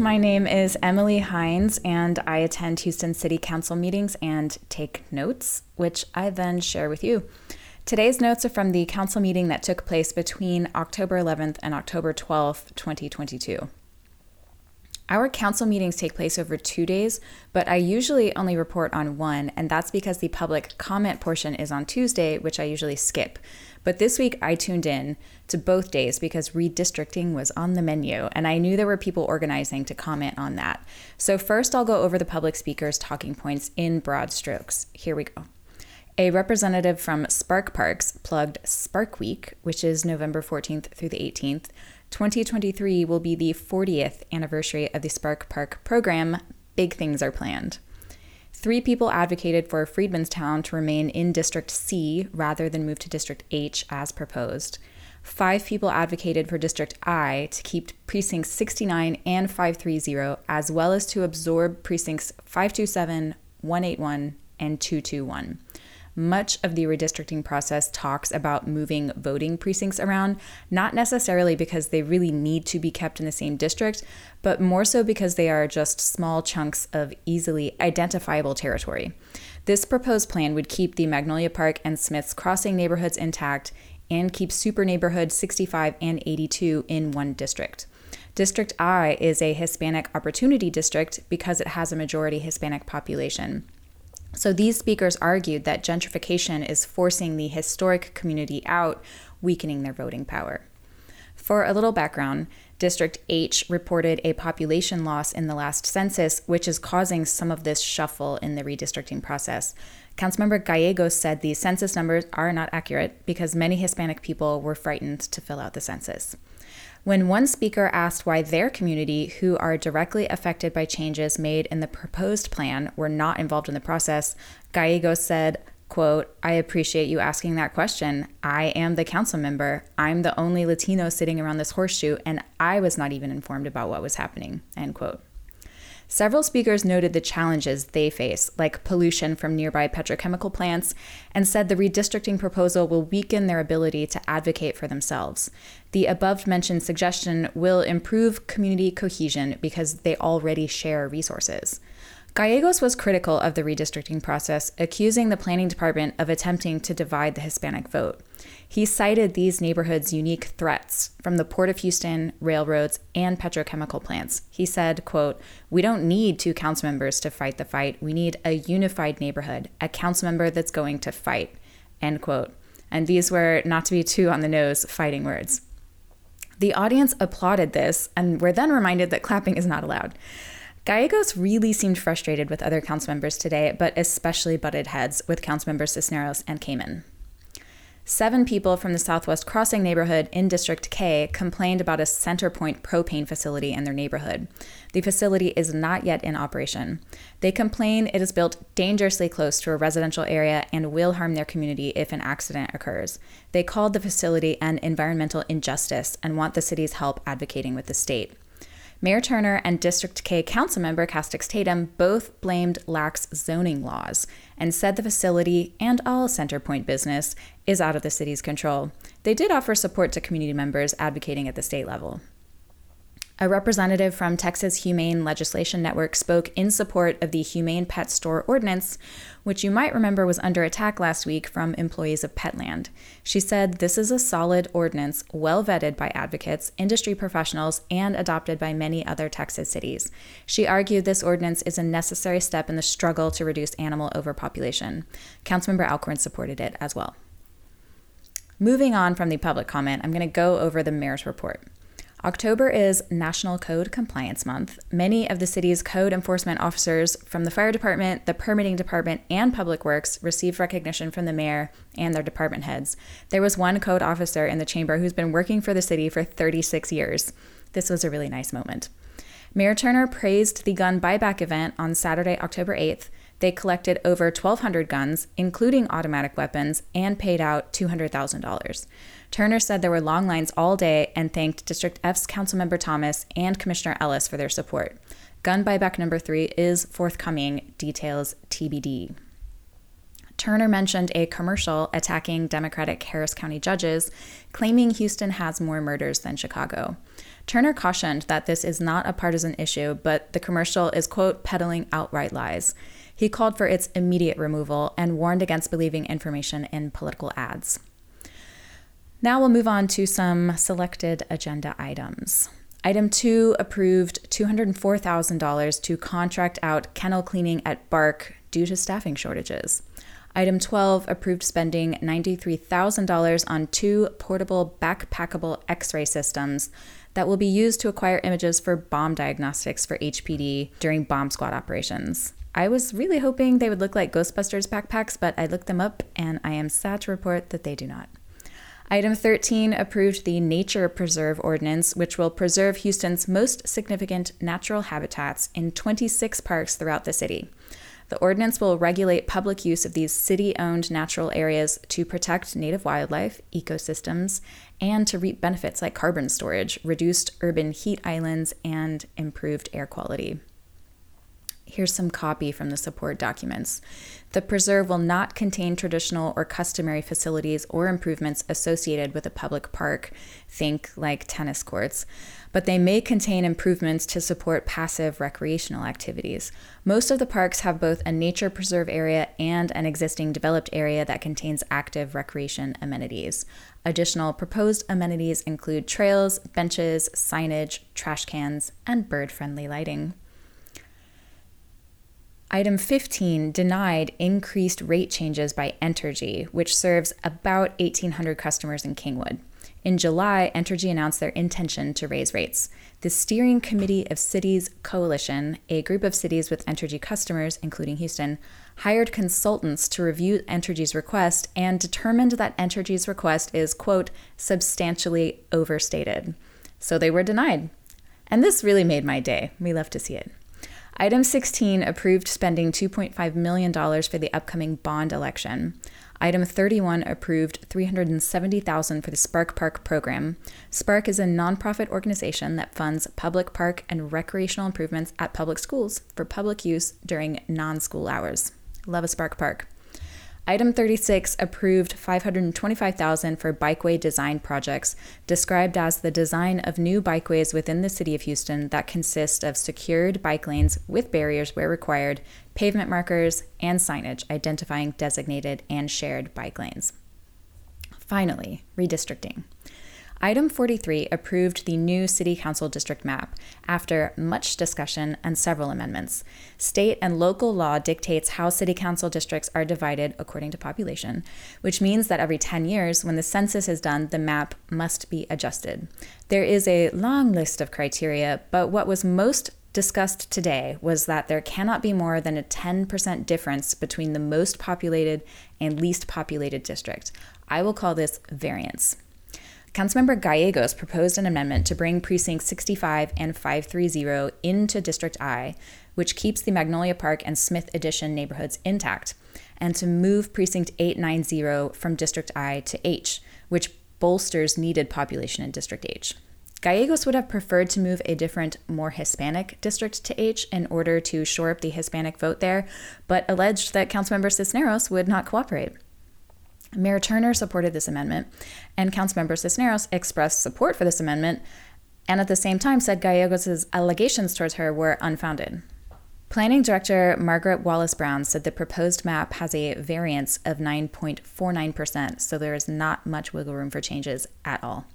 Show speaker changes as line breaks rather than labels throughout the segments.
My name is Emily Hines, and I attend Houston City Council meetings and take notes, which I then share with you. Today's notes are from the council meeting that took place between October 11th and October 12th, 2022. Our council meetings take place over two days, but I usually only report on one, and that's because the public comment portion is on Tuesday, which I usually skip. But this week I tuned in to both days because redistricting was on the menu, and I knew there were people organizing to comment on that. So, first, I'll go over the public speakers' talking points in broad strokes. Here we go. A representative from Spark Parks plugged Spark Week, which is November 14th through the 18th. 2023 will be the 40th anniversary of the Spark Park program. Big things are planned. Three people advocated for Freedmanstown to remain in District C rather than move to District H as proposed. Five people advocated for District I to keep precincts 69 and 530, as well as to absorb precincts 527, 181, and 221. Much of the redistricting process talks about moving voting precincts around, not necessarily because they really need to be kept in the same district, but more so because they are just small chunks of easily identifiable territory. This proposed plan would keep the Magnolia Park and Smith's Crossing neighborhoods intact and keep super neighborhood 65 and 82 in one district. District I is a Hispanic opportunity district because it has a majority Hispanic population. So these speakers argued that gentrification is forcing the historic community out, weakening their voting power. For a little background, District H reported a population loss in the last census, which is causing some of this shuffle in the redistricting process. Councilmember Gallegos said the census numbers are not accurate because many Hispanic people were frightened to fill out the census. When one speaker asked why their community, who are directly affected by changes made in the proposed plan, were not involved in the process, Gallegos said, quote, I appreciate you asking that question. I am the council member. I'm the only Latino sitting around this horseshoe, and I was not even informed about what was happening, end quote. Several speakers noted the challenges they face, like pollution from nearby petrochemical plants, and said the redistricting proposal will weaken their ability to advocate for themselves. The above mentioned suggestion will improve community cohesion because they already share resources. Gallegos was critical of the redistricting process, accusing the planning department of attempting to divide the Hispanic vote. He cited these neighborhoods' unique threats from the Port of Houston, railroads, and petrochemical plants. He said, quote, "We don't need two council members to fight the fight. We need a unified neighborhood, a council member that's going to fight." End quote. And these were not to be too on the nose fighting words. The audience applauded this and were then reminded that clapping is not allowed. Gallegos really seemed frustrated with other council members today, but especially butted heads with council members Cisneros and Kamin. Seven people from the Southwest Crossing neighborhood in District K complained about a Centerpoint propane facility in their neighborhood. The facility is not yet in operation. They complain it is built dangerously close to a residential area and will harm their community if an accident occurs. They called the facility an environmental injustice and want the city's help advocating with the state. Mayor Turner and District K Councilmember Castex Tatum both blamed lax zoning laws and said the facility and all Centerpoint business is out of the city's control. They did offer support to community members advocating at the state level. A representative from Texas Humane Legislation Network spoke in support of the Humane Pet Store Ordinance, which you might remember was under attack last week from employees of Petland. She said this is a solid ordinance, well vetted by advocates, industry professionals, and adopted by many other Texas cities. She argued this ordinance is a necessary step in the struggle to reduce animal overpopulation. Councilmember Alcorn supported it as well. Moving on from the public comment, I'm going to go over the mayor's report. October is National Code Compliance Month. Many of the city's code enforcement officers from the fire department, the permitting department, and public works received recognition from the mayor and their department heads. There was one code officer in the chamber who's been working for the city for 36 years. This was a really nice moment. Mayor Turner praised the gun buyback event on Saturday, October 8th. They collected over 1,200 guns, including automatic weapons, and paid out $200,000. Turner said there were long lines all day and thanked District F's Councilmember Thomas and Commissioner Ellis for their support. Gun buyback number three is forthcoming, details TBD. Turner mentioned a commercial attacking Democratic Harris County judges, claiming Houston has more murders than Chicago. Turner cautioned that this is not a partisan issue, but the commercial is, quote, peddling outright lies. He called for its immediate removal and warned against believing information in political ads. Now we'll move on to some selected agenda items. Item two approved $204,000 to contract out kennel cleaning at BARC due to staffing shortages. Item 12 approved spending $93,000 on two portable backpackable x ray systems that will be used to acquire images for bomb diagnostics for HPD during bomb squad operations. I was really hoping they would look like Ghostbusters backpacks, but I looked them up and I am sad to report that they do not. Item 13 approved the Nature Preserve Ordinance, which will preserve Houston's most significant natural habitats in 26 parks throughout the city. The ordinance will regulate public use of these city owned natural areas to protect native wildlife, ecosystems, and to reap benefits like carbon storage, reduced urban heat islands, and improved air quality. Here's some copy from the support documents. The preserve will not contain traditional or customary facilities or improvements associated with a public park, think like tennis courts, but they may contain improvements to support passive recreational activities. Most of the parks have both a nature preserve area and an existing developed area that contains active recreation amenities. Additional proposed amenities include trails, benches, signage, trash cans, and bird friendly lighting. Item 15 denied increased rate changes by Entergy, which serves about 1,800 customers in Kingwood. In July, Entergy announced their intention to raise rates. The Steering Committee of Cities Coalition, a group of cities with Entergy customers, including Houston, hired consultants to review Entergy's request and determined that Entergy's request is, quote, substantially overstated. So they were denied. And this really made my day. We love to see it. Item 16 approved spending $2.5 million for the upcoming bond election. Item 31 approved 370,000 for the Spark Park program. Spark is a nonprofit organization that funds public park and recreational improvements at public schools for public use during non school hours. Love a Spark Park. Item 36 approved 525,000 for bikeway design projects, described as the design of new bikeways within the city of Houston that consist of secured bike lanes with barriers where required, pavement markers, and signage identifying designated and shared bike lanes. Finally, redistricting. Item 43 approved the new City Council district map after much discussion and several amendments. State and local law dictates how City Council districts are divided according to population, which means that every 10 years, when the census is done, the map must be adjusted. There is a long list of criteria, but what was most discussed today was that there cannot be more than a 10% difference between the most populated and least populated district. I will call this variance. Councilmember Gallegos proposed an amendment to bring precincts 65 and 530 into District I, which keeps the Magnolia Park and Smith Addition neighborhoods intact, and to move precinct 890 from District I to H, which bolsters needed population in District H. Gallegos would have preferred to move a different, more Hispanic district to H in order to shore up the Hispanic vote there, but alleged that Councilmember Cisneros would not cooperate. Mayor Turner supported this amendment, and Councilmember Cisneros expressed support for this amendment and at the same time said Gallegos' allegations towards her were unfounded. Planning Director Margaret Wallace Brown said the proposed map has a variance of 9.49%, so there is not much wiggle room for changes at all.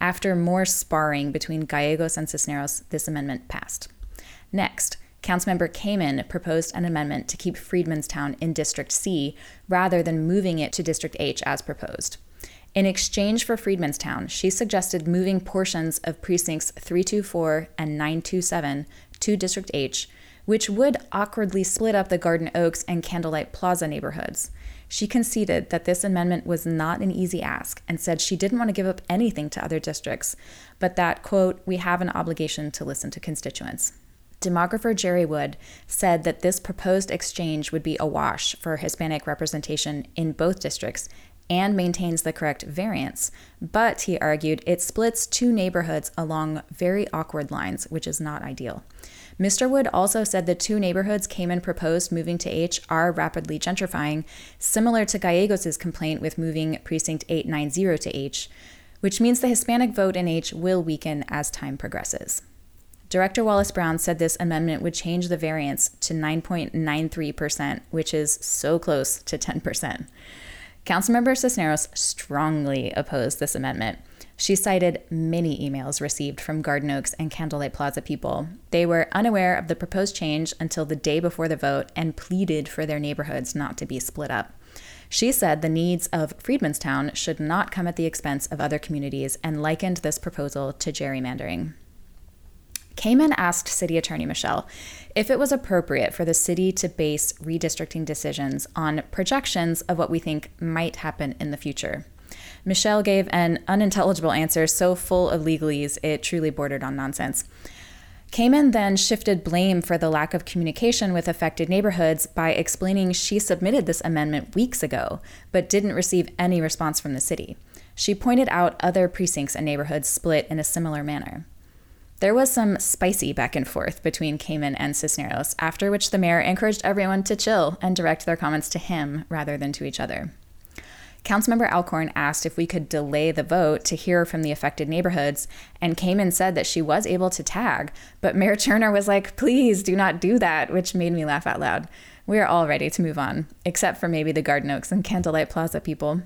After more sparring between Gallegos and Cisneros, this amendment passed. Next, Councilmember Kamin proposed an amendment to keep Freedmanstown in District C rather than moving it to District H as proposed. In exchange for Freedmanstown, she suggested moving portions of precincts 324 and 927 to District H, which would awkwardly split up the Garden Oaks and Candlelight Plaza neighborhoods. She conceded that this amendment was not an easy ask and said she didn't want to give up anything to other districts, but that, quote, we have an obligation to listen to constituents. Demographer Jerry Wood said that this proposed exchange would be a wash for Hispanic representation in both districts and maintains the correct variance, but he argued it splits two neighborhoods along very awkward lines, which is not ideal. Mr. Wood also said the two neighborhoods Kamin proposed moving to H are rapidly gentrifying, similar to Gallegos' complaint with moving precinct 890 to H, which means the Hispanic vote in H will weaken as time progresses. Director Wallace Brown said this amendment would change the variance to 9.93%, which is so close to 10%. Councilmember Cisneros strongly opposed this amendment. She cited many emails received from Garden Oaks and Candlelight Plaza people. They were unaware of the proposed change until the day before the vote and pleaded for their neighborhoods not to be split up. She said the needs of Freedmanstown should not come at the expense of other communities and likened this proposal to gerrymandering. Kamin asked City Attorney Michel if it was appropriate for the city to base redistricting decisions on projections of what we think might happen in the future. Michel gave an unintelligible answer so full of legalese it truly bordered on nonsense. Kamin then shifted blame for the lack of communication with affected neighborhoods by explaining she submitted this amendment weeks ago, but didn't receive any response from the city. She pointed out other precincts and neighborhoods split in a similar manner. There was some spicy back and forth between Kamin and Cisneros, after which the mayor encouraged everyone to chill and direct their comments to him rather than to each other. Councilmember Alcorn asked if we could delay the vote to hear from the affected neighborhoods, and Kamin said that she was able to tag, but Mayor Turner was like, please do not do that, which made me laugh out loud. We are all ready to move on, except for maybe the Garden Oaks and Candlelight Plaza people.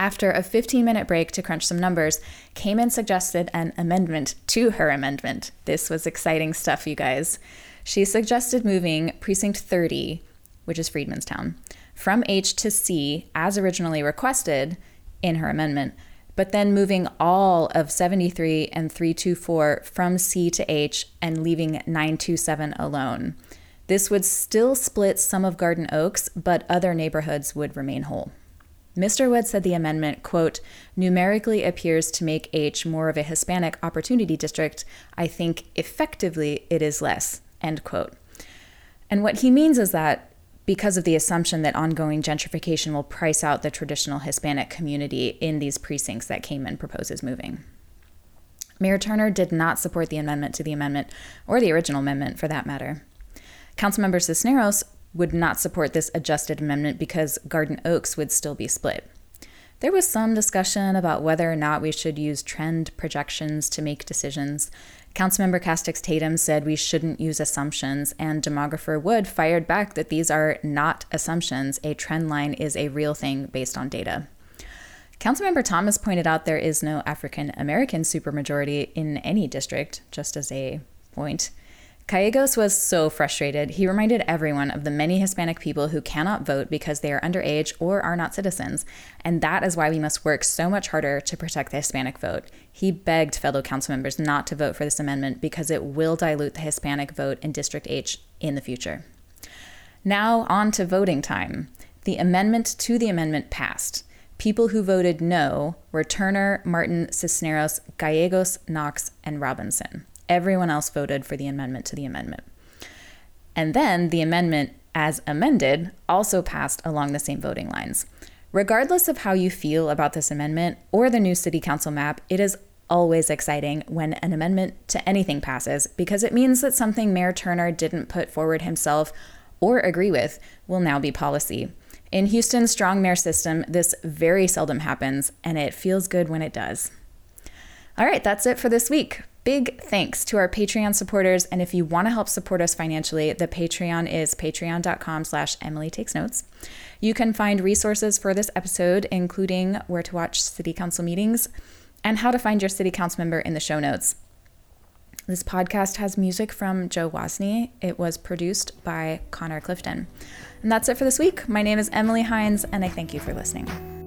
After a 15 minute break to crunch some numbers, Kamin suggested an amendment to her amendment. This was exciting stuff, you guys. She suggested moving Precinct 30, which is Freedmanstown, from H to C as originally requested in her amendment, but then moving all of 73 and 324 from C to H and leaving 927 alone. This would still split some of Garden Oaks, but other neighborhoods would remain whole. Mr. Wood said the amendment, quote, numerically appears to make H more of a Hispanic opportunity district. I think effectively it is less, end quote. And what he means is that because of the assumption that ongoing gentrification will price out the traditional Hispanic community in these precincts that Kamin proposes moving. Mayor Turner did not support the amendment to the amendment, or the original amendment for that matter. Councilmember Cisneros would not support this adjusted amendment because Garden Oaks would still be split. There was some discussion about whether or not we should use trend projections to make decisions, Councilmember Castex Tatum said we shouldn't use assumptions, and demographer Wood fired back that these are not assumptions. A trend line is a real thing based on data. Councilmember Thomas pointed out there is no African American supermajority in any district, just as a point. Gallegos was so frustrated, he reminded everyone of the many Hispanic people who cannot vote because they are underage or are not citizens, and that is why we must work so much harder to protect the Hispanic vote. He begged fellow council members not to vote for this amendment because it will dilute the Hispanic vote in District H in the future. Now, on to voting time. The amendment to the amendment passed. People who voted no were Turner, Martin, Cisneros, Gallegos, Knox, and Robinson. Everyone else voted for the amendment to the amendment. And then the amendment, as amended, also passed along the same voting lines. Regardless of how you feel about this amendment or the new city council map, it is always exciting when an amendment to anything passes because it means that something Mayor Turner didn't put forward himself or agree with will now be policy. In Houston's strong mayor system, this very seldom happens, and it feels good when it does. All right, that's it for this week. Big thanks to our Patreon supporters. And if you want to help support us financially, the Patreon is patreon.com slash Emily Takes Notes. You can find resources for this episode, including where to watch city council meetings and how to find your city council member in the show notes. This podcast has music from Joe Wasney. It was produced by Connor Clifton. And that's it for this week. My name is Emily Hines, and I thank you for listening.